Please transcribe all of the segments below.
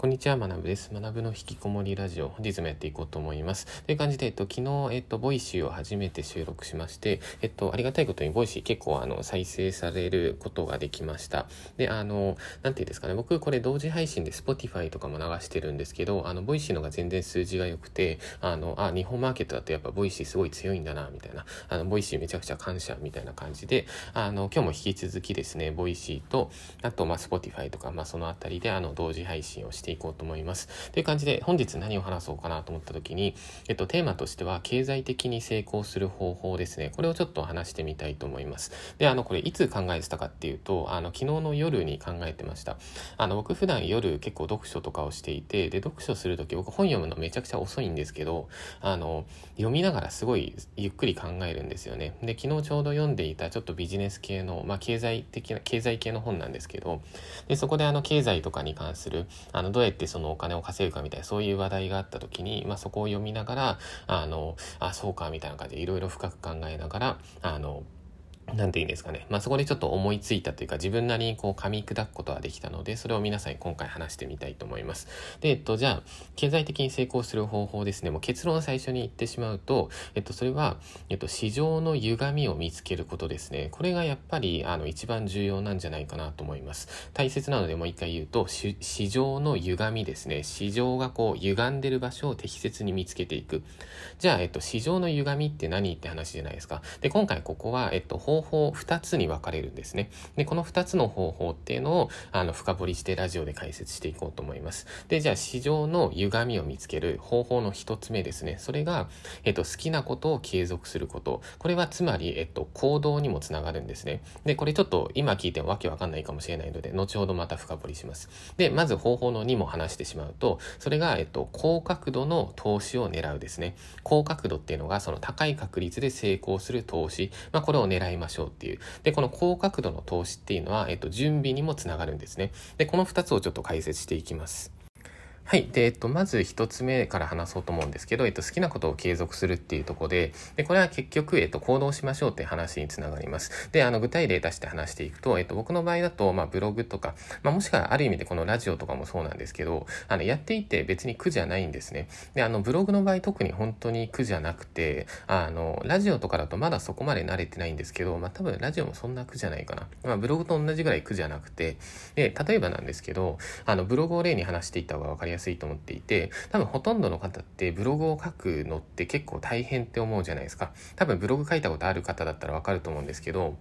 こんにちは、学ぶです。学ぶの引きこもりラジオ、本日もやっていこうと思います。という感じで、えっと、昨日、えっと、 Voicyを初めて収録しまして、えっと、ありがたいことに、 Voicy結構、あの、再生されることができました。で、あの、なんていうんですかね、僕、これ同時配信で Spotify とかも流してるんですけど、あの、 Voicyのが全然数字が良くて、あの、あ、日本マーケットだとやっぱ Voicyすごい強いんだな、みたいな、あの、 Voicyめちゃくちゃ感謝、みたいな感じで、あの、今日も引き続きですね、 Voicyと、あと、まあ、Spotify とか、まあ、そのあたりで、あの、同時配信をしてしていこうと思います。という感じで本日何を話そうかなと思った時に、えっと、テーマとしては経済的に成功する方法ですね。これをちょっと話してみたいと思います。で、あの、これいつ考えてたかっていうと、あの、昨日の夜に考えてました。あの、僕普段夜結構読書とかをしていて、で、読書する時僕本読むのめちゃくちゃ遅いんですけど、あの、読みながらすごいゆっくり考えるんですよね。で、昨日ちょうど読んでいたちょっとビジネス系の、まあ、経済的な、経済系の本なんですけど、で、そこであの、経済とかに関する、あの、どうやってそのお金を稼ぐかみたいな、そういう話題があった時に、まあ、そこを読みながら、あの、あ、そうか、みたいな感じでいろいろ深く考えながら、あの、なんていうんですかね。まあ、そこでちょっと思いついたというか、自分なりにこう噛み砕くことができたので、それを皆さんに今回話してみたいと思います。で、えっと、じゃあ、経済的に成功する方法ですね。もう結論を最初に言ってしまうと、えっと、それは、えっと、市場の歪みを見つけることですね。これがやっぱり、あの、一番重要なんじゃないかなと思います。大切なのでもう一回言うと、市場の歪みですね。市場がこう、歪んでる場所を適切に見つけていく。じゃあ、えっと、市場の歪みって何って話じゃないですか。で、今回ここは、えっと、方方法2つに分かれるんですね。で、この2つの方法っていうのを、あの、深掘りしてラジオで解説していこうと思います。で、じゃあ、市場の歪みを見つける方法の1つ目ですね。それが、えっと、好きなことを継続すること。これはつまり、えっと、行動にもつながるんですね。で、これちょっと今聞いてもわけわかんないかもしれないので、後ほどまた深掘りします。で、まず方法の2も話してしまうと、それが、えっと、高角度の投資を狙うですね。高角度っていうのが、その高い確率で成功する投資。まあ、これを狙いましょうっていう。で、この高角度の投資っていうのは、えっと、準備にもつながるんですね。で、この2つをちょっと解説していきます。はい。で、えっと、まず一つ目から話そうと思うんですけど、えっと、好きなことを継続するっていうとこで、で、これは結局、えっと、行動しましょうって話につながります。で、あの、具体例出して話していくと、えっと、僕の場合だと、まあ、ブログとか、まあ、もしくはある意味でこのラジオとかもそうなんですけど、あの、やっていて別に苦じゃないんですね。で、あの、ブログの場合特に本当に苦じゃなくて、あの、ラジオとかだとまだそこまで慣れてないんですけど、まあ、多分ラジオもそんな苦じゃないかな。まあ、ブログと同じぐらい苦じゃなくて、で、例えばなんですけど、あの、ブログを例に話していった方がわかりやすいと思っていて、多分ほとんどの方ってブログを書くのって結構大変って思うじゃないですか。多分ブログ書いたことある方だったらわかると思うんですけど、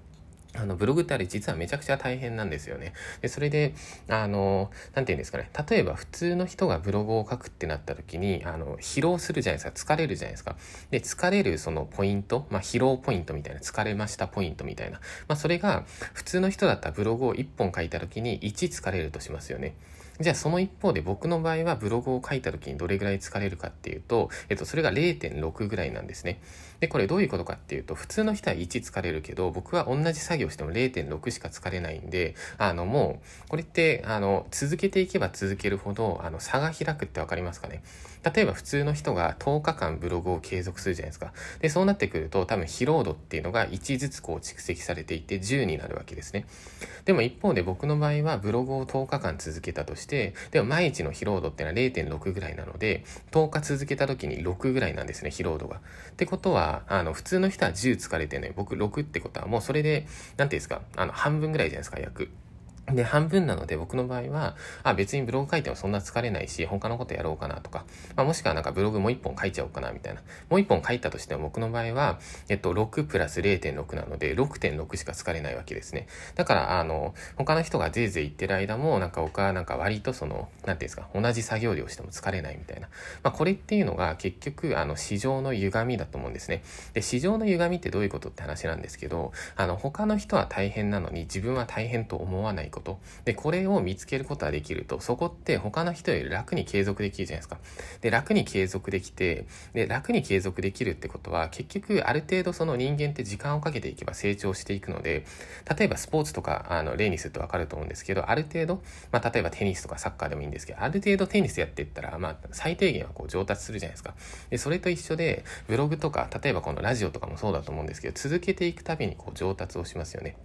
あの、ブログってあれ実はめちゃくちゃ大変なんですよね。で、それで、あの、なんて言うんですかね。例えば普通の人がブログを書くってなった時に、あの、疲労するじゃないですか。疲れるじゃないですか。で、疲れるそのポイント、まあ、疲労ポイントみたいな、疲れましたポイントみたいな。まあ、それが、普通の人だったらブログを1本書いた時に1疲れるとしますよね。じゃあその一方で僕の場合はブログを書いた時にどれぐらい疲れるかっていうと、えっと、それが0.6ぐらいなんですね。で、これどういうことかっていうと、普通の人は1疲れるけど、僕は同じ作業しても0.6しか疲れないんで、あの、もう、これって、あの、続けていけば続けるほど、あの、差が開くってわかりますかね？例えば普通の人が10日間ブログを継続するじゃないですか。で、そうなってくると、多分疲労度っていうのが1ずつこう蓄積されていて10になるわけですね。でも一方で僕の場合はブログを10日間続けたとして、でも毎日の疲労度っていうのは0.6ぐらいなので、10日続けた時に6ぐらいなんですね、疲労度が。ってことは、あの、普通の人は10疲れてるのに、僕6ってことはもうそれで、なんていうんですか、あの、半分ぐらいじゃないですか、約。で、半分なので僕の場合は、あ、別にブログ書いてもそんな疲れないし、他のことやろうかなとか、まあ、もしくはなんかブログもう一本書いちゃおうかなみたいな。もう一本書いたとしても僕の場合は、えっと、6プラス0.6なので、6.6しか疲れないわけですね。だから、あの、他の人がぜいぜい言ってる間も、なんか僕はなんか割とその、なんていうんですか、同じ作業量しても疲れないみたいな。まあ、これっていうのが結局、あの、市場の歪みだと思うんですね。で、市場の歪みってどういうことって話なんですけど、あの、他の人は大変なのに自分は大変と思わないこと。ことで、これを見つけることができると、そこって他の人より楽に継続できるじゃないですか。で、楽に継続できて、で、楽に継続できるってことは、結局ある程度その人間って時間をかけていけば成長していくので、例えばスポーツとか、あの、例にするとわかると思うんですけど、ある程度、まあ、例えばテニスとかサッカーでもいいんですけど、ある程度テニスやっていったら、まあ、最低限はこう上達するじゃないですか。で、それと一緒で、ブログとか、例えばこのラジオとかもそうだと思うんですけど、続けていくたびにこう上達をしますよね。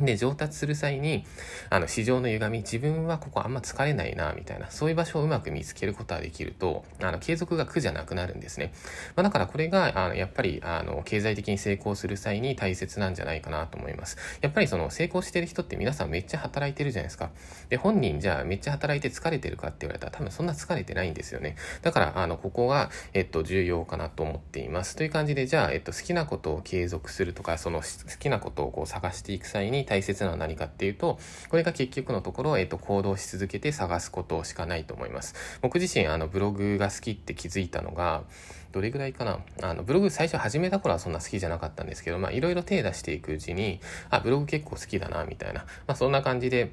で、上達する際に、あの、市場の歪み、自分はここあんま疲れないな、みたいな、そういう場所をうまく見つけることができると、あの、継続が苦じゃなくなるんですね。まあ、だからこれが、あの、やっぱり、あの、経済的に成功する際に大切なんじゃないかなと思います。やっぱりその、成功してる人って皆さんめっちゃ働いてるじゃないですか。で、本人じゃあめっちゃ働いて疲れてるかって言われたら多分そんな疲れてないんですよね。だから、あの、ここが、えっと、重要かなと思っています。という感じで、じゃあ、えっと、好きなことを継続するとか、その、好きなことをこう探していく際に大切なのは何かかっていうと、これが結局のところ、えっ、と、行動し続けて探すことしかないと思います。僕自身、あの、ブログが好きって気づいたのが、どれぐらいかなあの、ブログ最初始めた頃はそんな好きじゃなかったんですけど、まあ、いろいろ手出していくうちに、あ、ブログ結構好きだな、みたいな。まあ、そんな感じで、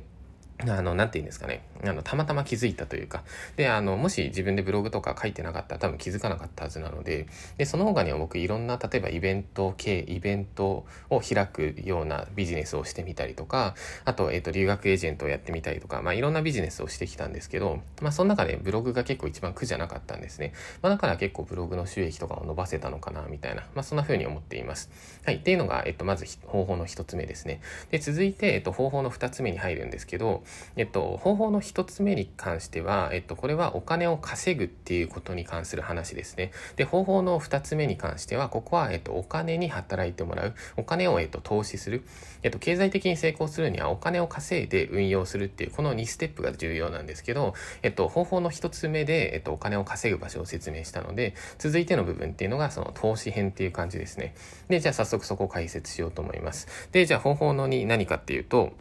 あの、なんて言うんですかね。あの、たまたま気づいたというか。で、あの、もし自分でブログとか書いてなかったら多分気づかなかったはずなので、で、その他には僕いろんな、例えばイベント系、イベントを開くようなビジネスをしてみたりとか、あと、えっ、と、留学エージェントをやってみたりとか、まあ、いろんなビジネスをしてきたんですけど、まあ、その中でブログが結構一番苦じゃなかったんですね。まあ、だから結構ブログの収益とかを伸ばせたのかな、みたいな、まあ、そんな風に思っています。はい。っていうのが、えっと、まず方法の一つ目ですね。で、続いて、えっと、方法の二つ目に入るんですけど、えっと、方法の一つ目に関しては、えっと、これはお金を稼ぐっていうことに関する話ですね。で、方法の二つ目に関しては、ここは、えっと、お金に働いてもらう。お金を、えっと、投資する。えっと、経済的に成功するには、お金を稼いで運用するっていう、この2ステップが重要なんですけど、えっと、方法の一つ目で、えっと、お金を稼ぐ場所を説明したので、続いての部分っていうのが、その投資編っていう感じですね。で、じゃあ早速そこを解説しようと思います。で、じゃあ方法の2何かっていうと、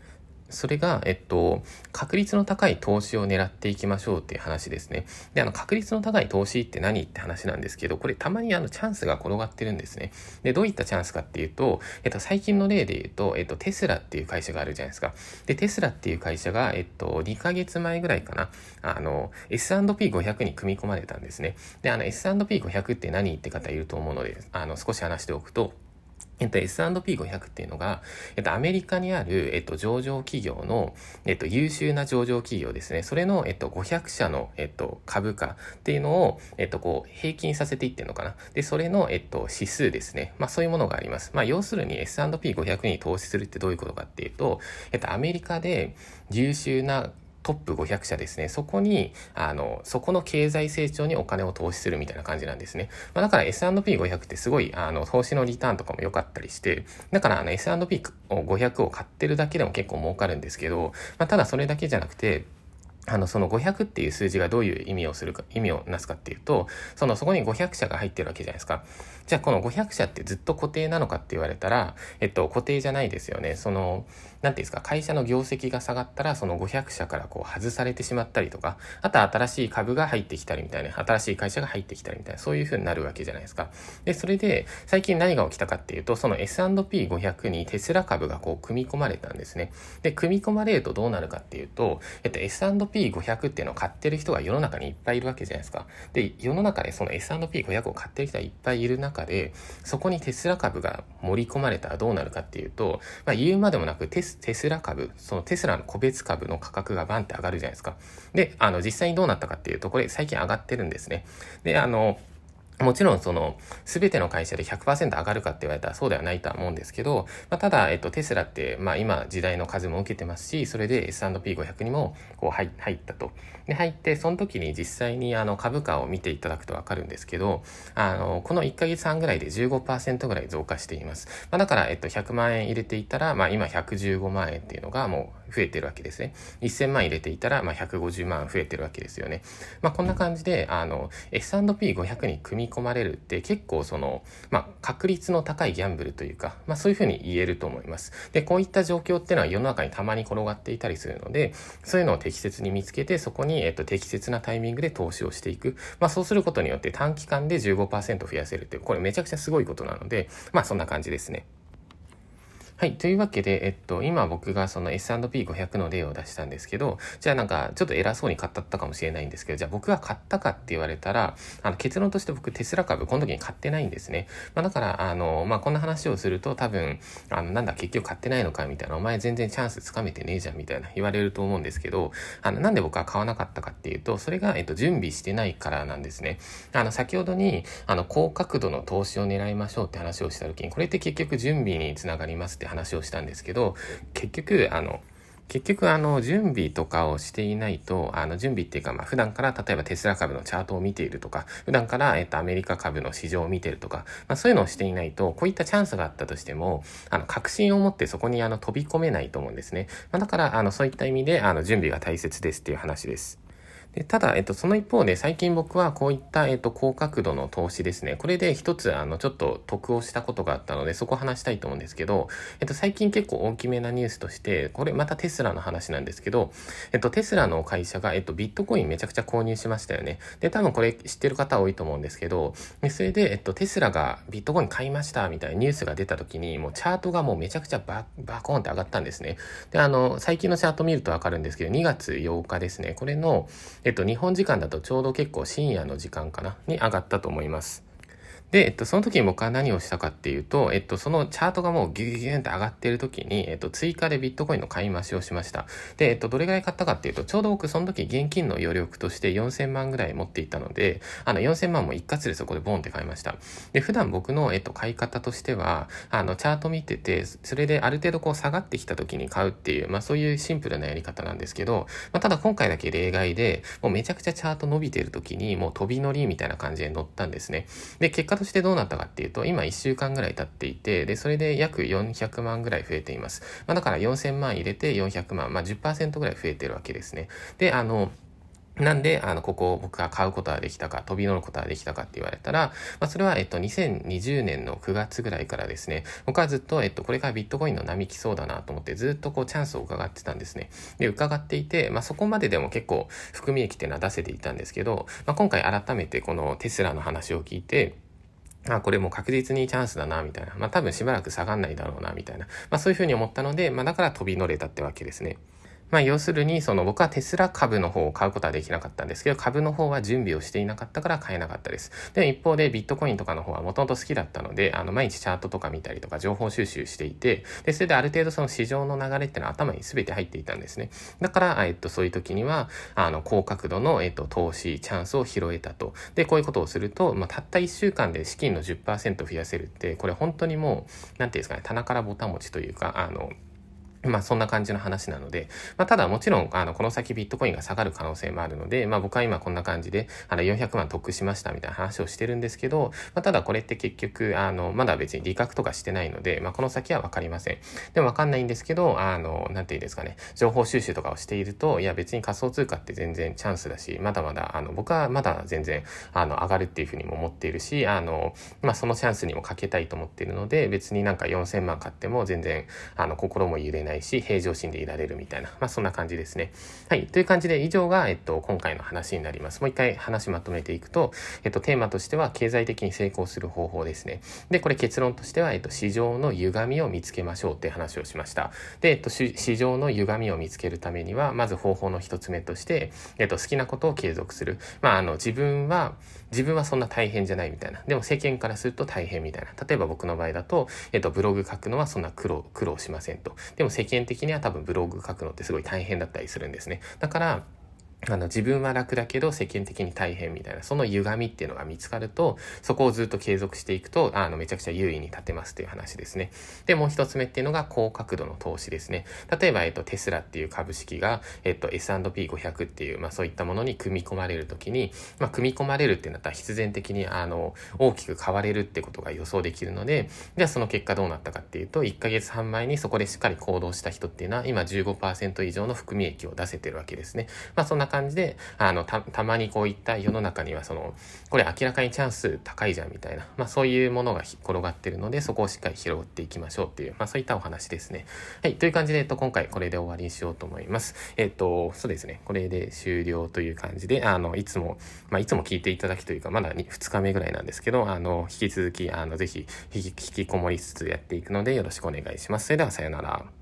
それが、えっと、確率の高い投資を狙っていきましょうっていう話ですね。で、あの、確率の高い投資って何って話なんですけど、これたまにあの、チャンスが転がってるんですね。で、どういったチャンスかっていうと、えっと、最近の例で言うと、えっと、テスラっていう会社があるじゃないですか。で、テスラっていう会社が、えっと、2ヶ月前ぐらいかな、あの、S&P500 に組み込まれたんですね。で、あの、S&P500 って何って方いると思うので、あの、少し話しておくと、えっと、S&P500 っていうのが、えっと、アメリカにある、えっと、上場企業の、えっと、優秀な上場企業ですね。それの、えっと、500社の、えっと、株価っていうのを、えっと、こう、平均させていってるのかな。で、それの、えっと、指数ですね。まあ、そういうものがあります。まあ、要するに S&P500 に投資するってどういうことかっていうと、えっと、アメリカで優秀なトップ500社ですね。そこに、あの、そこの経済成長にお金を投資するみたいな感じなんですね。まあ、だから S&P500 ってすごい、あの、投資のリターンとかも良かったりして、だからあの S&P500 を買ってるだけでも結構儲かるんですけど、まあ、ただそれだけじゃなくて、あの、その500っていう数字がどういう意味をするか、意味をなすかっていうと、その、そこに500社が入ってるわけじゃないですか。じゃあ、この500社ってずっと固定なのかって言われたら、えっと、固定じゃないですよね。その、なんていうんですか、会社の業績が下がったら、その500社からこう外されてしまったりとか、あとは新しい株が入ってきたりみたいな、新しい会社が入ってきたりみたいな、そういう風になるわけじゃないですか。で、それで、最近何が起きたかっていうと、その S&P500 にテスラ株がこう組み込まれたんですね。で、組み込まれるとどうなるかっていうと、えっと、S&P500 っていうのを買ってる人が世の中にいっぱいいるわけじゃないですか。で、世の中でその S&P500 を買ってる人がいっぱいいる中で、そこにテスラ株が盛り込まれたらどうなるかっていうと、まあ言うまでもなくテステスラ株、そのテスラの個別株の価格がバンって上がるじゃないですか。で、あの、実際にどうなったかっていうと、これ最近上がってるんですね。で、あの、もちろんその、すべての会社で100%上がるかって言われたらそうではないとは思うんですけど、まあ、ただ、えっと、テスラって、まあ今時代の数も受けてますし、それで S&P500 にもこう入ったと。で、入って、その時に実際にあの株価を見ていただくとわかるんですけど、あの、この1ヶ月半ぐらいで15%ぐらい増加しています。まあ、だから、えっと、100万円入れていたら、まあ今115万円っていうのがもう増えてるわけですね。1000万入れていたら、まあ150万増えてるわけですよね。まあこんな感じで、あの、S&P500 に組み込まれるって結構その、まあ、確率の高いギャンブルというか、まあ、そういうふうに言えると思います。で、こういった状況っていうのは世の中にたまに転がっていたりするので、そういうのを適切に見つけて、そこに、えっと、適切なタイミングで投資をしていく。まあ、そうすることによって短期間で15%増やせるっていう、これめちゃくちゃすごいことなので、まあ、そんな感じですね。はい。というわけで、えっと、今僕がその S&P500 の例を出したんですけど、じゃあなんか、ちょっと偉そうに買ったったかもしれないんですけど、じゃあ僕が買ったかって言われたら、あの、結論として僕テスラ株この時に買ってないんですね。まあだから、あの、まあこんな話をすると多分、あの、なんだ、結局買ってないのかみたいな、お前全然チャンスつかめてねえじゃんみたいな言われると思うんですけど、あの、なんで僕は買わなかったかっていうと、それが、えっと、準備してないからなんですね。あの、先ほどに、あの、高角度の投資を狙いましょうって話をした時に、これって結局準備につながりますって話をしたんですけど、結局、あの、結局、あの、準備とかをしていないと、あの、準備っていうか、まあ、普段から、例えばテスラ株のチャートを見ているとか、普段から、えっと、アメリカ株の市場を見てるとか、まあ、そういうのをしていないと、こういったチャンスがあったとしても、あの、確信を持ってそこに、あの、飛び込めないと思うんですね。まあ、だから、あの、そういった意味で、あの、準備が大切ですっていう話です。でただ、えっと、その一方で最近僕はこういった、えっと、高角度の投資ですね。これで一つ、あの、ちょっと得をしたことがあったので、そこ話したいと思うんですけど、えっと、最近結構大きめなニュースとして、これまたテスラの話なんですけど、えっと、テスラの会社が、えっと、ビットコインめちゃくちゃ購入しましたよね。で、多分これ知ってる方多いと思うんですけど、それで、えっと、テスラがビットコイン買いましたみたいなニュースが出た時に、もうチャートがもうめちゃくちゃババコーンって上がったんですね。で、あの、最近のチャート見るとわかるんですけど、2月8日ですね。これの、えっと、日本時間だとちょうど結構深夜の時間かなに上がったと思います。で、えっと、その時に僕は何をしたかっていうと、えっと、そのチャートがもうギュギュギュンって上がっている時に、えっと、追加でビットコインの買い増しをしました。で、えっと、どれぐらい買ったかっていうと、ちょうど僕その時現金の余力として4000万ぐらい持っていたので、あの、4000万も一括でそこでボンって買いました。で、普段僕の、えっと、買い方としては、あの、チャート見てて、それである程度こう下がってきた時に買うっていう、まあそういうシンプルなやり方なんですけど、まあただ今回だけ例外で、もうめちゃくちゃチャート伸びてる時に、もう飛び乗りみたいな感じで乗ったんですね。で、結果としてどうなったかっていうと、今1週間ぐらい経っていて、で、それで約400万ぐらい増えています。まあ、だから4000万入れて400万、まあ10%ぐらい増えてるわけですね。で、あの、なんで、あの、ここを僕が買うことができたか、飛び乗ることができたかって言われたら、まあ、それは、えっと、2020年の9月ぐらいからですね、僕はずっと、えっと、これからビットコインの波来そうだなと思って、ずっとこう、チャンスを伺ってたんですね。で、伺っていて、まあ、そこまででも結構、含み益っていうのは出せていたんですけど、まあ、今回改めてこのテスラの話を聞いて、あ、これもう確実にチャンスだな、みたいな。まあ多分しばらく下がんないだろうな、みたいな。まあそういうふうに思ったので、まあだから飛び乗れたってわけですね。まあ要するに、その僕はテスラ株の方を買うことはできなかったんですけど、株の方は準備をしていなかったから買えなかったです。で一方でビットコインとかの方はもともと好きだったので、あの毎日チャートとか見たりとか情報収集していて、で、それである程度その市場の流れっていうのは頭に全て入っていたんですね。だから、えっと、そういう時には、あの、高角度の、えっと、投資、チャンスを拾えたと。で、こういうことをすると、まあ、たった1週間で資金の10%増やせるって、これ本当にもう、なんていうんですかね、棚からぼた持ちというか、あの、まあそんな感じの話なので、まあただもちろん、あの、この先ビットコインが下がる可能性もあるので、まあ僕は今こんな感じで、あの、400万得しましたみたいな話をしてるんですけど、まあただこれって結局、あの、まだ別に利確とかしてないので、まあこの先はわかりません。でもわかんないんですけど、あの、なんていうんですかね、情報収集とかをしていると、いや別に仮想通貨って全然チャンスだし、まだまだ、あの、僕はまだ全然、あの、上がるっていうふうにも思っているし、あの、まあそのチャンスにもかけたいと思っているので、別になんか4000万買っても全然、あの、心も揺れないないし、平常心でいられるみたいな、まあそんな感じですね。はい。という感じで以上が、えっと、今回の話になります。もう一回話まとめていくと、えっと、テーマとしては経済的に成功する方法ですね。で、これ結論としては、えっと、市場の歪みを見つけましょうって話をしました。で、えっと、市場の歪みを見つけるためには、まず方法の一つ目として、えっと、好きなことを継続する。まあ、あの、自分は、自分はそんな大変じゃないみたいな。でも世間からすると大変みたいな。例えば僕の場合だと、えっと、ブログ書くのはそんな苦労、苦労しませんと。でも世間的には多分ブログ書くのってすごい大変だったりするんですね。だから、あの自分は楽だけど世間的に大変みたいな、その歪みっていうのが見つかると、そこをずっと継続していくと、あの、めちゃくちゃ優位に立てますという話ですね。で、もう一つ目っていうのが高角度の投資ですね。例えば、えっと、テスラっていう株式が、えっと、S&P500 っていう、まあそういったものに組み込まれるときに、まあ組み込まれるってなったら必然的に、あの、大きく変われるってことが予想できるので、じゃあその結果どうなったかっていうと、1ヶ月半前にそこでしっかり行動した人っていうのは、今15%以上の含み益を出せてるわけですね。まあそんな感じで、あの、た、たまにこういった世の中にはその、これ明らかにチャンス高いじゃんみたいな、まあそういうものが転がってるので、そこをしっかり拾っていきましょうっていう、まあそういったお話ですね。はい、という感じで、えっと、今回これで終わりにしようと思います。えっと、そうですね、これで終了という感じで、あの、いつも、まあいつも聞いていただきというか、まだ 2, 2日目ぐらいなんですけど、あの、引き続き、あの、ぜひ、引きこもりつつやっていくので、よろしくお願いします。それでは、さよなら。